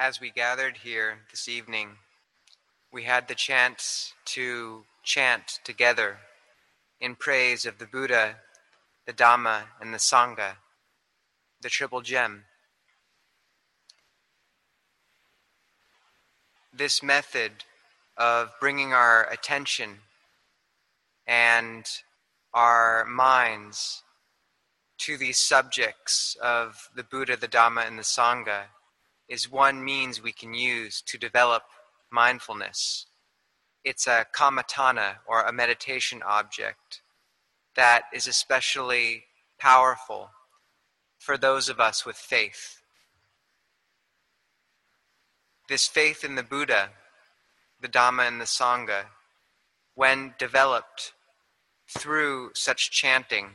as we gathered here this evening, we had the chance to chant together in praise of the Buddha, the Dhamma, and the Sangha, the Triple Gem. This method of bringing our attention and our minds to these subjects of the Buddha, the Dhamma, and the Sangha is one means we can use to develop mindfulness. It's a kammatthana or a meditation object that is especially powerful for those of us with faith. This faith in the Buddha, the Dhamma, and the Sangha, when developed through such chanting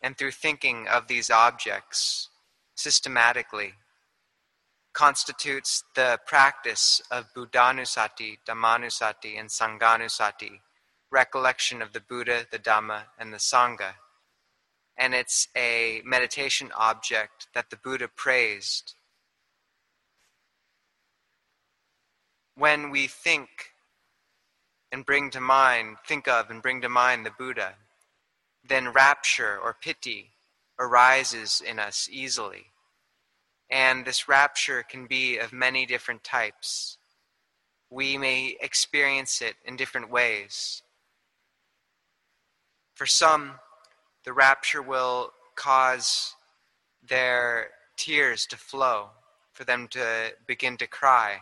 and through thinking of these objects systematically, constitutes the practice of Buddhanusati, Dhammanusati, and Sanghanusati, recollection of the Buddha, the Dhamma, and the Sangha. And it's a meditation object that the Buddha praised. When we think and bring to mind, think of and bring to mind the Buddha, then rapture or piti arises in us easily and this rapture can be of many different types. We may experience it in different ways. For some, the rapture will cause their tears to flow, for them to begin to cry.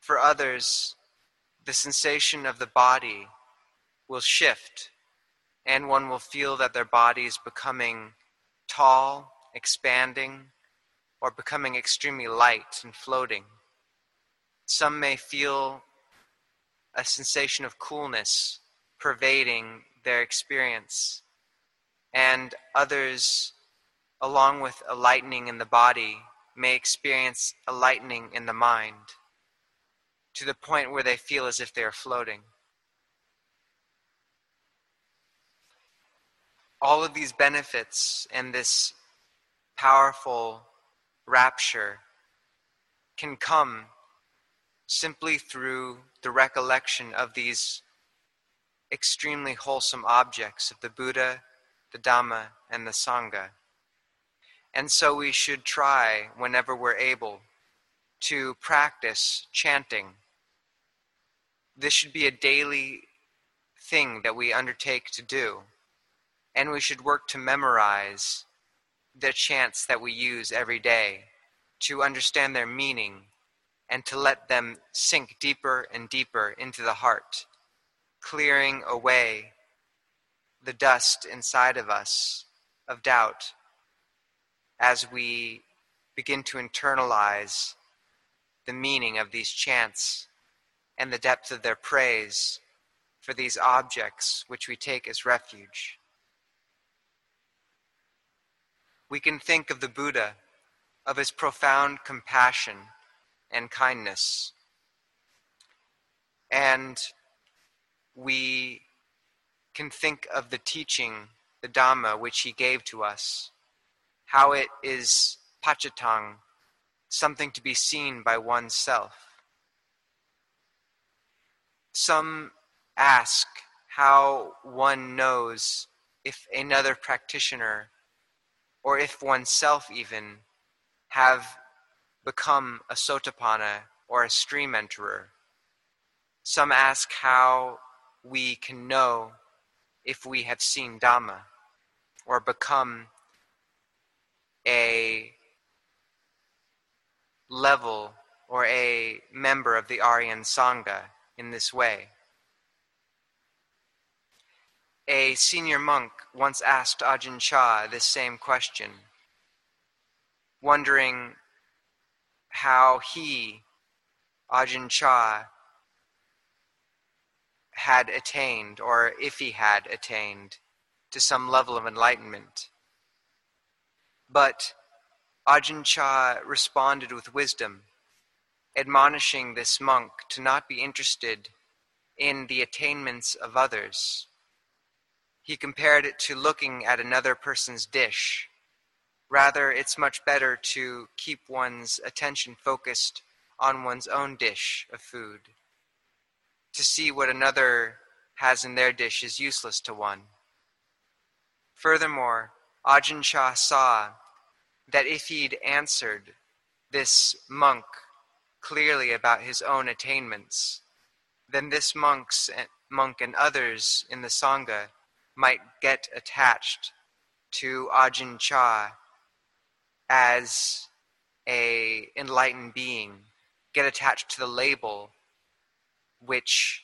For others, the sensation of the body will shift, and one will feel that their body is becoming tall, expanding, or becoming extremely light and floating. Some may feel a sensation of coolness pervading their experience, and others, along with a lightening in the body, may experience a lightening in the mind to the point where they feel as if they are floating. All of these benefits and this powerful rapture can come simply through the recollection of these extremely wholesome objects of the Buddha, the Dhamma, and the Sangha. And so we should try, whenever we're able, to practice chanting. This should be a daily thing that we undertake to do. And we should work to memorize the chants that we use every day, to understand their meaning, and to let them sink deeper and deeper into the heart, clearing away the dust inside of us of doubt as we begin to internalize the meaning of these chants and the depth of their praise for these objects which we take as refuge we can think of the Buddha, of his profound compassion and kindness. And we can think of the teaching, the Dhamma, which he gave to us, how it is pacchatthang, something to be seen by oneself. Some ask how one knows if another practitioner or if oneself even, have become a sotapanna or a stream enterer. Some ask how we can know if we have seen Dhamma or become a level or a member of the Aryan Sangha in this way. A senior monk once asked Ajahn Chah this same question, wondering how he, Ajahn Chah, had attained, or if he had attained, to some level of enlightenment. But Ajahn Chah responded with wisdom, admonishing this monk to not be interested in the attainments of others he compared it to looking at another person's dish Rather, it's much better to keep one's attention focused on one's own dish of food. To see what another has in their dish is useless to one. Furthermore, Ajahn Chah saw that if he'd answered this monk clearly about his own attainments, then this monk's, eh, monk and others in the Sangha might get attached to Ajahn Chah as a enlightened being, get attached to the label which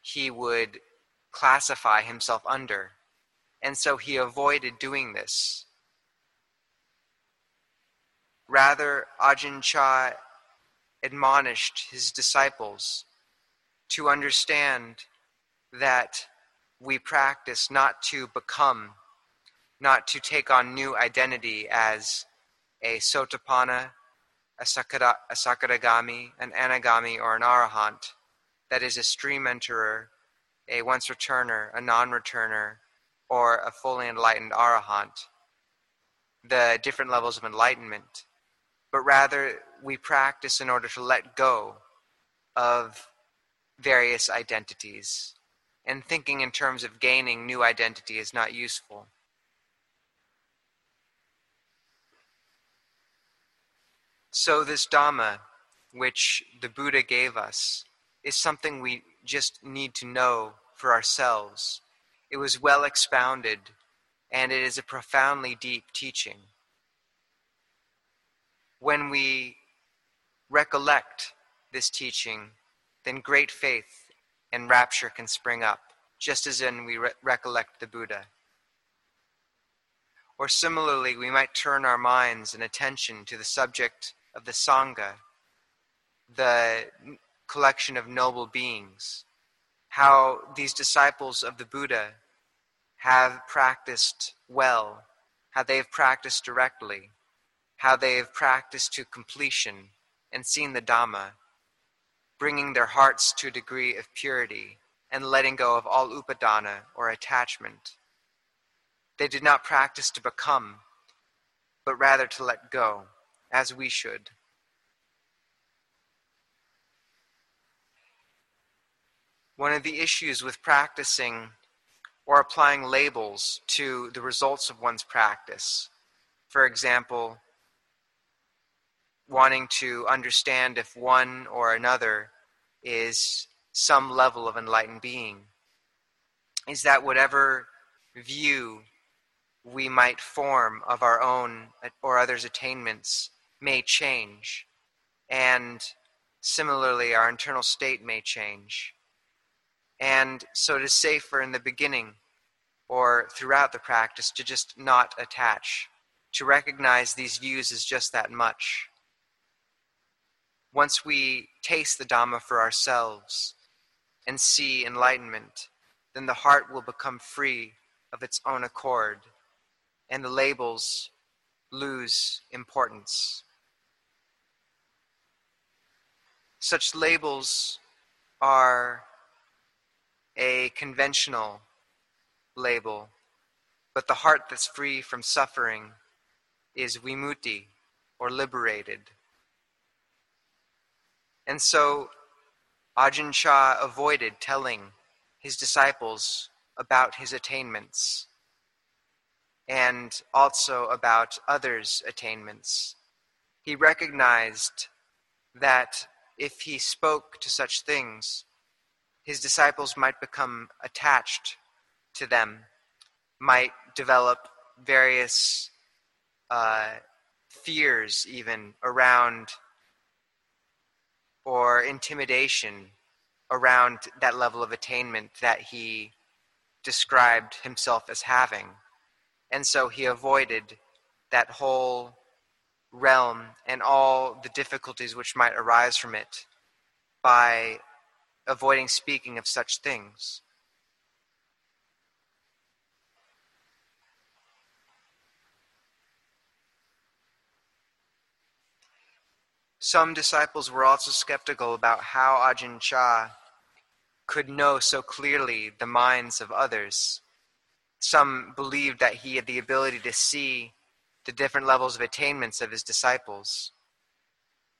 he would classify himself under. And so he avoided doing this. Rather, Ajahn Chah admonished his disciples to understand that we practice not to become, not to take on new identity as a Sotapanna, a, sakara, a an Anagami, or an Arahant, that is a stream enterer, a once returner, a non returner, or a fully enlightened Arahant, the different levels of enlightenment, but rather we practice in order to let go of various identities. And thinking in terms of gaining new identity is not useful. So, this Dhamma, which the Buddha gave us, is something we just need to know for ourselves. It was well expounded, and it is a profoundly deep teaching. When we recollect this teaching, then great faith and rapture can spring up, just as when we re- recollect the Buddha. Or similarly, we might turn our minds and attention to the subject of the Sangha, the collection of noble beings, how these disciples of the Buddha have practiced well, how they have practiced directly, how they have practiced to completion and seen the Dhamma, bringing their hearts to a degree of purity and letting go of all upadana or attachment. They did not practice to become, but rather to let go, as we should. One of the issues with practicing or applying labels to the results of one's practice, for example, wanting to understand if one or another is some level of enlightened being, is that whatever view we might form of our own or others' attainments may change, and similarly, our internal state may change. And so it is safer in the beginning or throughout the practice to just not attach, to recognize these views as just that much. Once we taste the Dhamma for ourselves and see enlightenment, then the heart will become free of its own accord, and the labels lose importance. Such labels are a conventional label, but the heart that's free from suffering is vimutti, or liberated. And so Ajahn Chah avoided telling his disciples about his attainments and also about others' attainments. He recognized that if he spoke to such things, his disciples might become attached to them, might develop various uh, fears even around or intimidation around that level of attainment that he described himself as having. And so he avoided that whole realm and all the difficulties which might arise from it by avoiding speaking of such things. Some disciples were also skeptical about how Ajahn Chah could know so clearly the minds of others. Some believed that he had the ability to see the different levels of attainments of his disciples.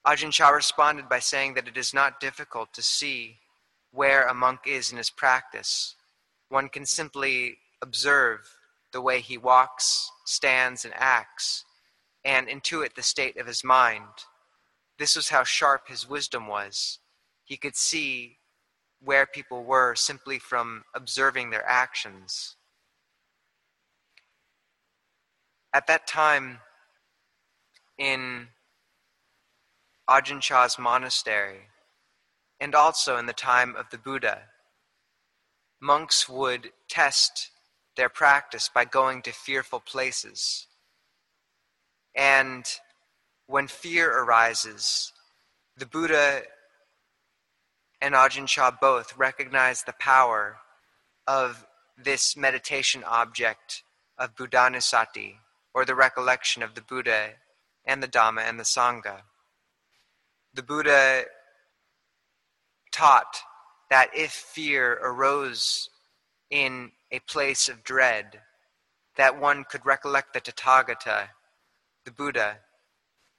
Ajahn Chah responded by saying that it is not difficult to see where a monk is in his practice. One can simply observe the way he walks, stands, and acts, and intuit the state of his mind. This was how sharp his wisdom was. He could see where people were simply from observing their actions. At that time, in Ajahn Chah's monastery, and also in the time of the Buddha, monks would test their practice by going to fearful places. And when fear arises, the Buddha and Ajahn Chah both recognize the power of this meditation object of Buddhanussati, or the recollection of the Buddha and the Dhamma and the Sangha. The Buddha taught that if fear arose in a place of dread, that one could recollect the Tathagata, the Buddha,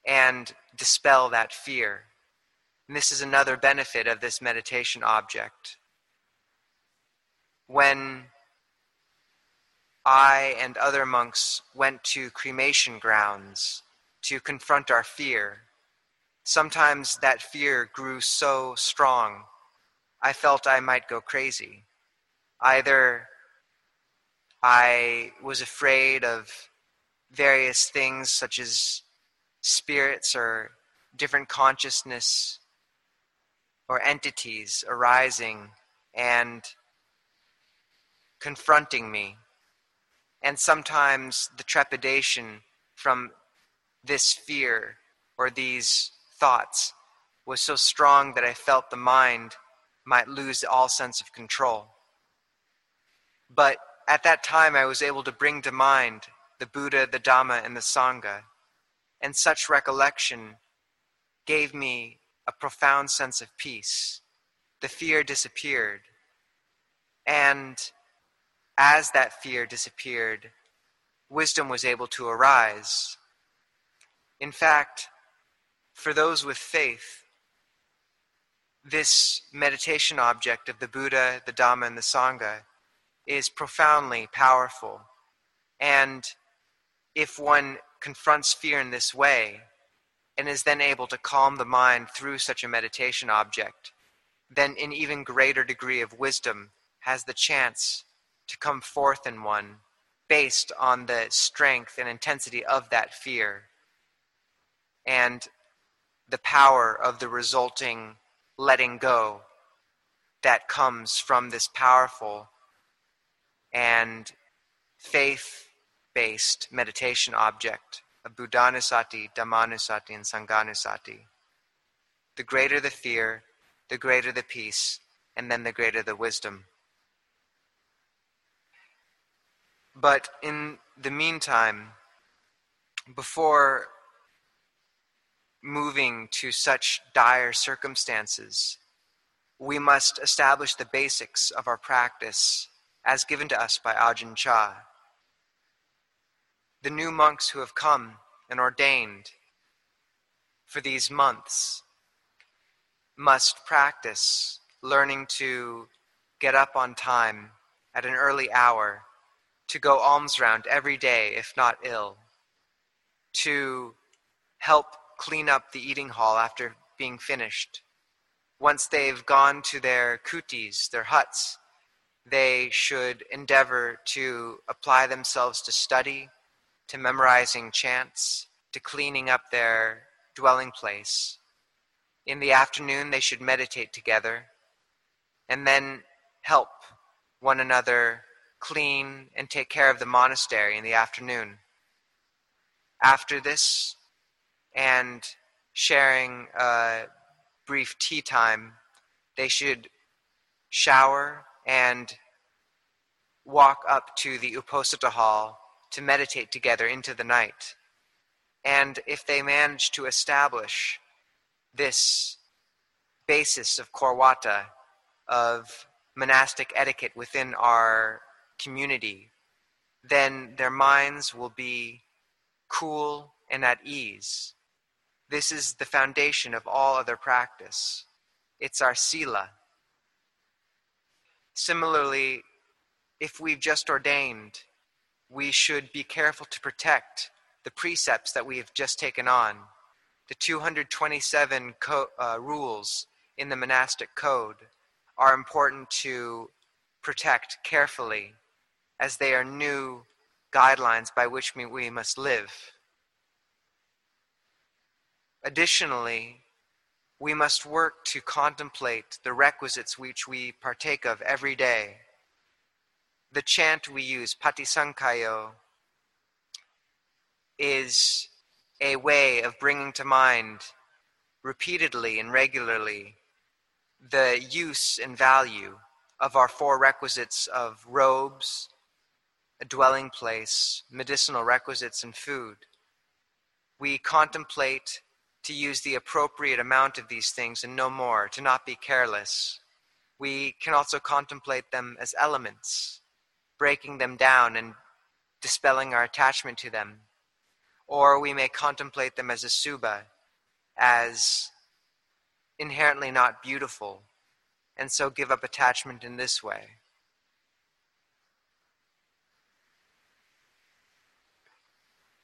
and dispel that fear. And this is another benefit of this meditation object. When I and other monks went to cremation grounds to confront our fear, sometimes that fear grew so strong I felt I might go crazy. Either I was afraid of various things such as spirits or different consciousness or entities arising and confronting me. And sometimes the trepidation from this fear or these thoughts was so strong that I felt the mind might lose all sense of control. But at that time, I was able to bring to mind the Buddha, the Dhamma, and the Sangha, and such recollection gave me a profound sense of peace. The fear disappeared. And as that fear disappeared, wisdom was able to arise. In fact, for those with faith, this meditation object of the Buddha, the Dhamma, and the Sangha is profoundly powerful. And if one confronts fear in this way, and is then able to calm the mind through such a meditation object, then an even greater degree of wisdom has the chance to come forth in one based on the strength and intensity of that fear and the power of the resulting letting go that comes from this powerful and faith based meditation object of Buddhanussati, Dhammanussati, and Sanghanussati. The greater the fear, the greater the peace, and then the greater the wisdom. But in the meantime, before moving to such dire circumstances, we must establish the basics of our practice as given to us by Ajahn Chah the new monks who have come and ordained for these months must practice learning to get up on time at an early hour, to go alms round every day if not ill, to help clean up the eating hall after being finished. Once they've gone to their kutis, their huts, they should endeavor to apply themselves to study, to memorizing chants, to cleaning up their dwelling place. In the afternoon, they should meditate together and then help one another clean and take care of the monastery in the afternoon. After this, and sharing a brief tea time, they should shower and walk up to the Uposatha hall to meditate together into the night. And if they manage to establish this basis of Kaurvata, of monastic etiquette within our community, then their minds will be cool, and at ease. This is the foundation of all other practice. It's our sila. Similarly, if we've just ordained, we should be careful to protect the precepts that we have just taken on, the 227 co- uh, rules in the monastic code are important to protect carefully as they are new guidelines by which we must live. Additionally, we must work to contemplate the requisites which we partake of every day. The chant we use, Patisankhayo, is a way of bringing to mind repeatedly and regularly the use and value of our four requisites of robes, a dwelling place, medicinal requisites, and food. We contemplate to use the appropriate amount of these things and no more, to not be careless. We can also contemplate them as elements, breaking them down and dispelling our attachment to them. Or we may contemplate them as asubha, as inherently not beautiful, and so give up attachment in this way.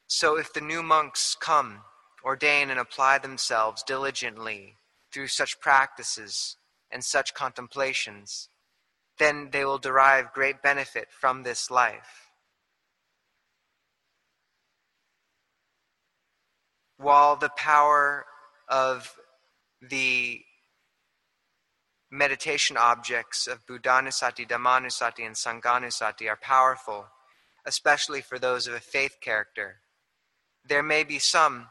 So, if the new monks come, ordain, and apply themselves diligently through such practices and such contemplations, then they will derive great benefit from this life. While the power of the meditation objects of Buddhanusati, Dhammanusati, and Sanghanusati are powerful, especially for those of a faith character. There may be some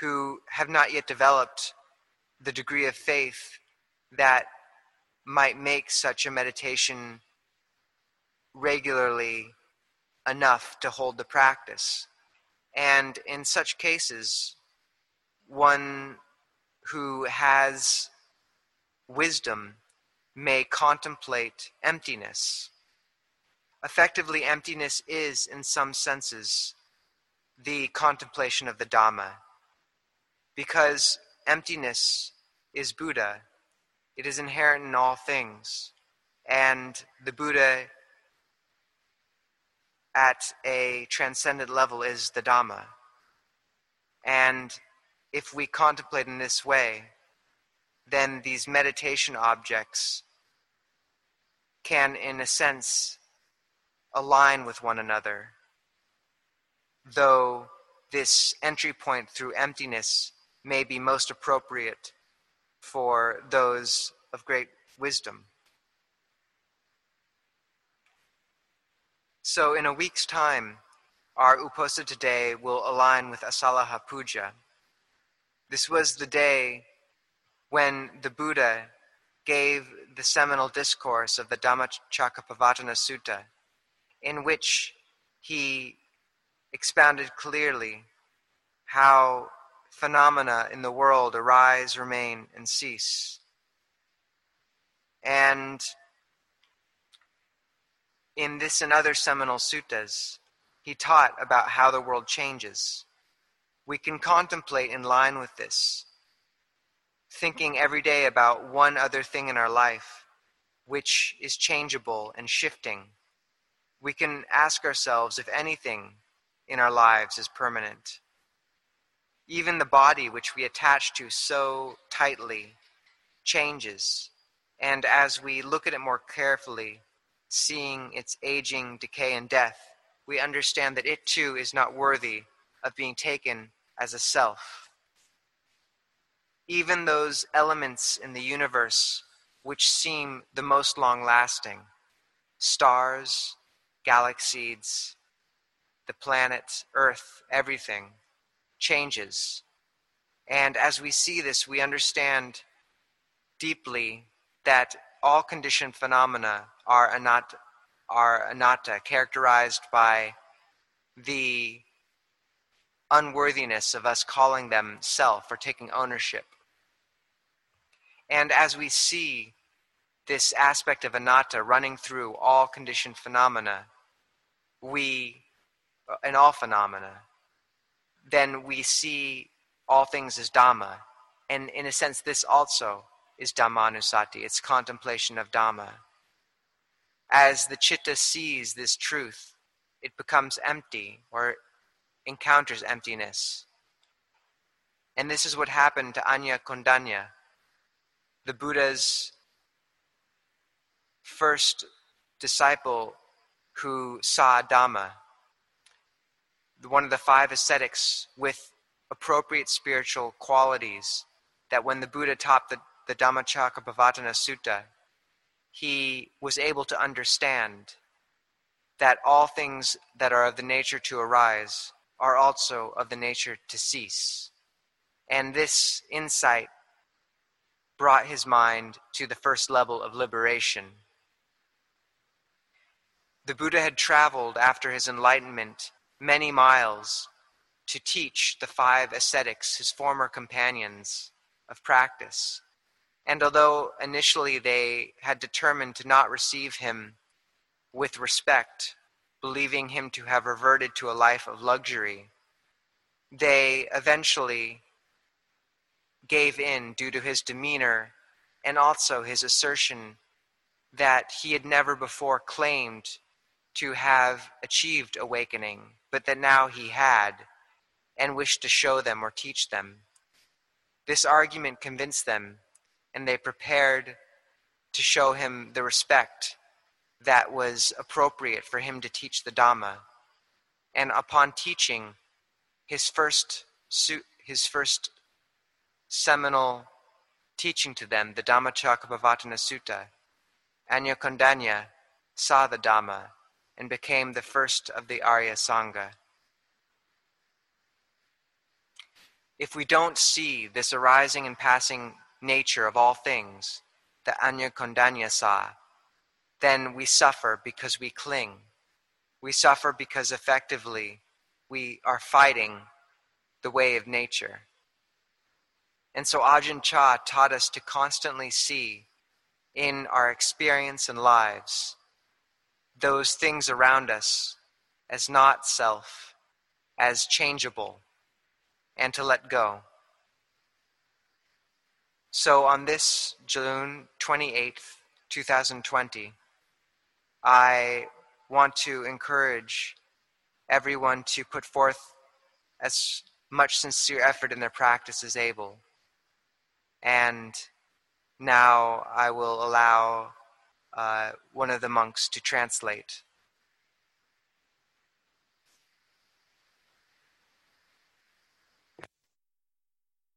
who have not yet developed the degree of faith that might make such a meditation regularly enough to hold the practice. And in such cases, one who has wisdom may contemplate emptiness. Effectively, emptiness is, in some senses, the contemplation of the Dhamma. Because emptiness is Buddha, it is inherent in all things. And the Buddha at a transcendent level is the Dhamma. And if we contemplate in this way, then these meditation objects can, in a sense, align with one another. Though this entry point through emptiness may be most appropriate for those of great wisdom. So, in a week's time, our Uposatha day will align with Asalaha Puja. This was the day when the Buddha gave the seminal discourse of the Dhammacakkappavattana Sutta, in which he expounded clearly how phenomena in the world arise, remain, and cease. And in this and other seminal suttas, he taught about how the world changes. We can contemplate in line with this thinking every day about one other thing in our life which is changeable and shifting, we can ask ourselves if anything in our lives is permanent. Even the body, which we attach to so tightly, changes. And as we look at it more carefully, seeing its aging, decay, and death, we understand that it too is not worthy of being taken as a self even those elements in the universe which seem the most long lasting stars, galaxies, the planet, Earth, everything changes. And as we see this, we understand deeply that all conditioned phenomena are anatta, are anatta characterized by the unworthiness of us calling them self or taking ownership. And as we see this aspect of anatta running through all conditioned phenomena, we, uh, in all phenomena, then we see all things as Dhamma. And in a sense, this also is Dhammanusati, it's contemplation of Dhamma. As the chitta sees this truth, it becomes empty or encounters emptiness. And this is what happened to Anya Kondanya, the Buddha's first disciple who saw Dhamma, one of the five ascetics with appropriate spiritual qualities that when the Buddha taught the, the Dhammacakkappavattana Sutta, he was able to understand that all things that are of the nature to arise are also of the nature to cease. And this insight brought his mind to the first level of liberation. The Buddha had traveled after his enlightenment many miles to teach the five ascetics, his former companions of practice. And although initially they had determined to not receive him with respect, believing him to have reverted to a life of luxury, they eventually gave in due to his demeanor and also his assertion that he had never before claimed to have achieved awakening, but that now he had and wished to show them or teach them. This argument convinced them, and they prepared to show him the respect that was appropriate for him to teach the Dhamma. And upon teaching his first, his first seminal teaching to them, the Dhammacakkappavattana Sutta, Anyakondanya saw the Dhamma and became the first of the Arya Sangha. If we don't see this arising and passing nature of all things that Anyakondanya saw, then we suffer because we cling. We suffer because effectively we are fighting the way of nature. And so Ajahn Chah taught us to constantly see in our experience and lives those things around us as not self, as changeable, and to let go. So on this June 28th, 2020, I want to encourage everyone to put forth as much sincere effort in their practice as able. And now I will allow uh, one of the monks to translate.